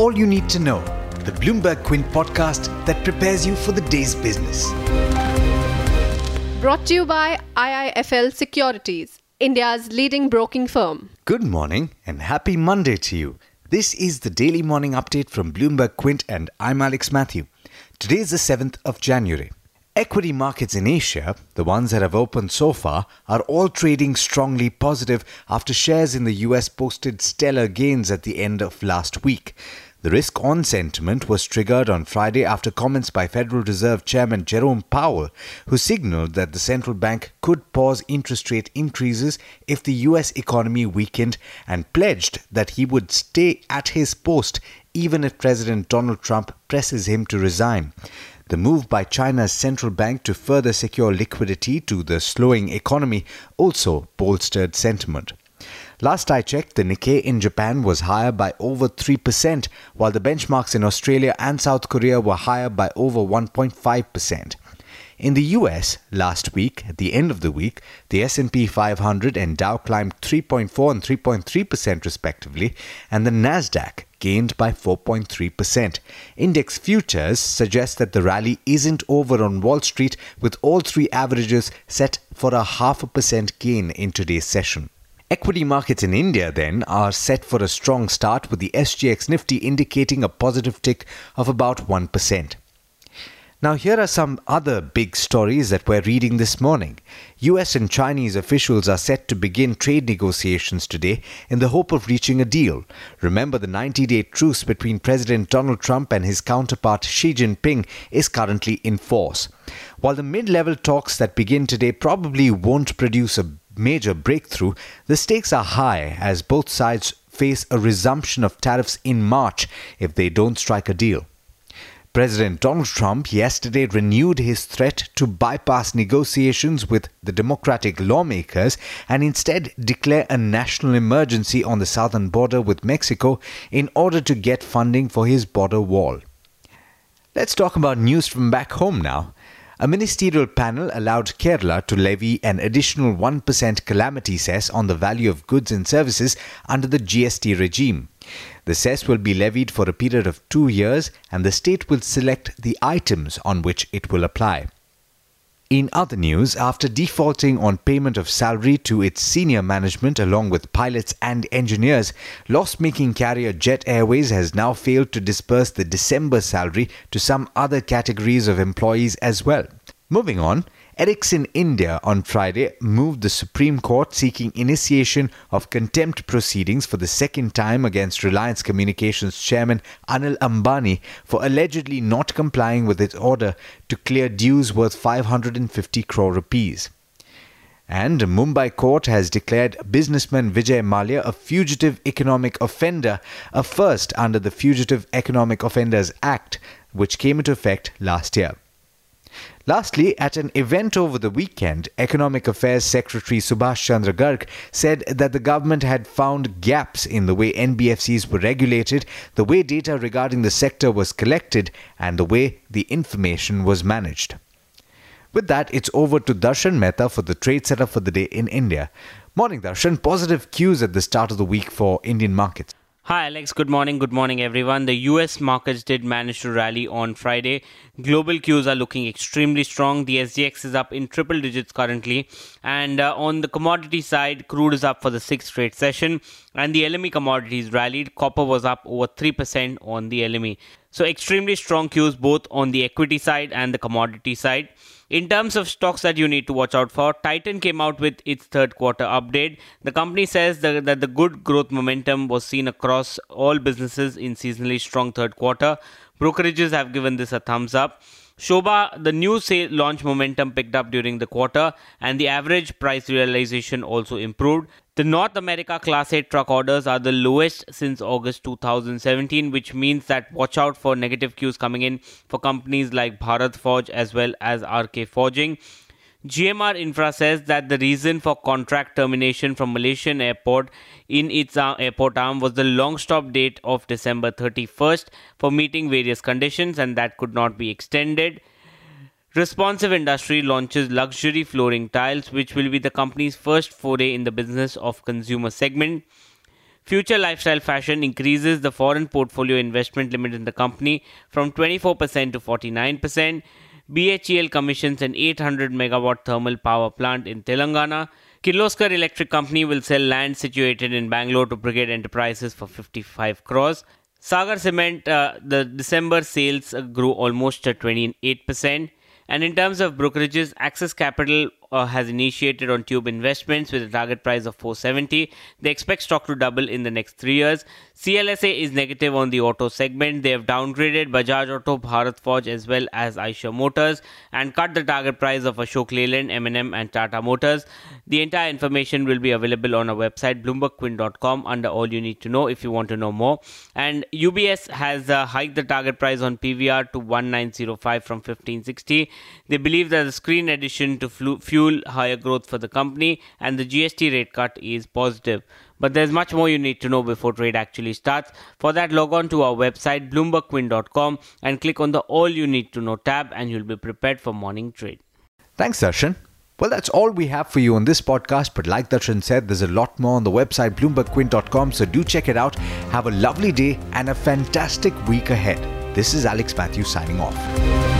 all you need to know. The Bloomberg Quint podcast that prepares you for the day's business. Brought to you by IIFL Securities, India's leading broking firm. Good morning and happy Monday to you. This is the daily morning update from Bloomberg Quint, and I'm Alex Matthew. Today is the 7th of January. Equity markets in Asia, the ones that have opened so far, are all trading strongly positive after shares in the US posted stellar gains at the end of last week. The risk on sentiment was triggered on Friday after comments by Federal Reserve Chairman Jerome Powell, who signaled that the central bank could pause interest rate increases if the US economy weakened and pledged that he would stay at his post even if President Donald Trump presses him to resign. The move by China's central bank to further secure liquidity to the slowing economy also bolstered sentiment. Last I checked, the Nikkei in Japan was higher by over 3%, while the benchmarks in Australia and South Korea were higher by over 1.5%. In the US, last week, at the end of the week, the S&P 500 and Dow climbed 3.4 and 3.3% respectively, and the Nasdaq gained by 4.3%. Index futures suggest that the rally isn't over on Wall Street with all three averages set for a half a percent gain in today's session. Equity markets in India then are set for a strong start with the SGX Nifty indicating a positive tick of about 1%. Now, here are some other big stories that we're reading this morning. US and Chinese officials are set to begin trade negotiations today in the hope of reaching a deal. Remember, the 90 day truce between President Donald Trump and his counterpart Xi Jinping is currently in force. While the mid level talks that begin today probably won't produce a major breakthrough, the stakes are high as both sides face a resumption of tariffs in March if they don't strike a deal. President Donald Trump yesterday renewed his threat to bypass negotiations with the Democratic lawmakers and instead declare a national emergency on the southern border with Mexico in order to get funding for his border wall. Let's talk about news from back home now. A ministerial panel allowed Kerala to levy an additional 1% calamity cess on the value of goods and services under the GST regime. The cess will be levied for a period of two years and the state will select the items on which it will apply. In other news, after defaulting on payment of salary to its senior management along with pilots and engineers, loss making carrier Jet Airways has now failed to disperse the December salary to some other categories of employees as well. Moving on, Ericsson India on Friday moved the Supreme Court seeking initiation of contempt proceedings for the second time against Reliance Communications chairman Anil Ambani for allegedly not complying with its order to clear dues worth 550 crore rupees. And Mumbai court has declared businessman Vijay Mallya a fugitive economic offender, a first under the Fugitive Economic Offenders Act, which came into effect last year. Lastly, at an event over the weekend, Economic Affairs Secretary Subhash Chandra Garg said that the government had found gaps in the way NBFCs were regulated, the way data regarding the sector was collected, and the way the information was managed. With that, it's over to Darshan Mehta for the trade setup for the day in India. Morning, Darshan. Positive cues at the start of the week for Indian markets. Hi, Alex. Good morning. Good morning, everyone. The US markets did manage to rally on Friday. Global cues are looking extremely strong. The SGX is up in triple digits currently. And uh, on the commodity side, crude is up for the sixth straight session. And the LME commodities rallied. Copper was up over 3% on the LME. So, extremely strong cues both on the equity side and the commodity side. In terms of stocks that you need to watch out for, Titan came out with its third quarter update. The company says that, that the good growth momentum was seen across all businesses in seasonally strong third quarter. Brokerages have given this a thumbs up. Sobha, the new sale launch momentum picked up during the quarter and the average price realization also improved. The North America Class 8 truck orders are the lowest since August 2017, which means that watch out for negative cues coming in for companies like Bharat Forge as well as RK Forging. GMR Infra says that the reason for contract termination from Malaysian airport in its uh, airport arm was the long stop date of December 31st for meeting various conditions and that could not be extended. Responsive Industry launches luxury flooring tiles which will be the company's first foray in the business of consumer segment. Future Lifestyle Fashion increases the foreign portfolio investment limit in the company from 24% to 49%. BHEL commissions an 800 megawatt thermal power plant in Telangana. Kirloskar Electric Company will sell land situated in Bangalore to Brigade Enterprises for 55 crores. Sagar Cement, uh, the December sales grew almost 28%. And in terms of brokerages, Axis Capital uh, has initiated on Tube Investments with a target price of 470. They expect stock to double in the next three years. CLSA is negative on the auto segment. They have downgraded Bajaj Auto, Bharat Forge as well as Eicher Motors and cut the target price of Ashok Leyland, M&M and Tata Motors. The entire information will be available on our website bloombergquint.com under all you need to know if you want to know more. And UBS has uh, hiked the target price on PVR to 1905 from 1560. They believe that the screen addition to fuel higher growth for the company and the GST rate cut is positive. But there's much more you need to know before trade actually starts. For that, log on to our website bloombergquint.com and click on the All You Need to Know tab, and you'll be prepared for morning trade. Thanks, Darshan. Well, that's all we have for you on this podcast. But like Darshan said, there's a lot more on the website bloombergquint.com. So do check it out. Have a lovely day and a fantastic week ahead. This is Alex Matthews signing off.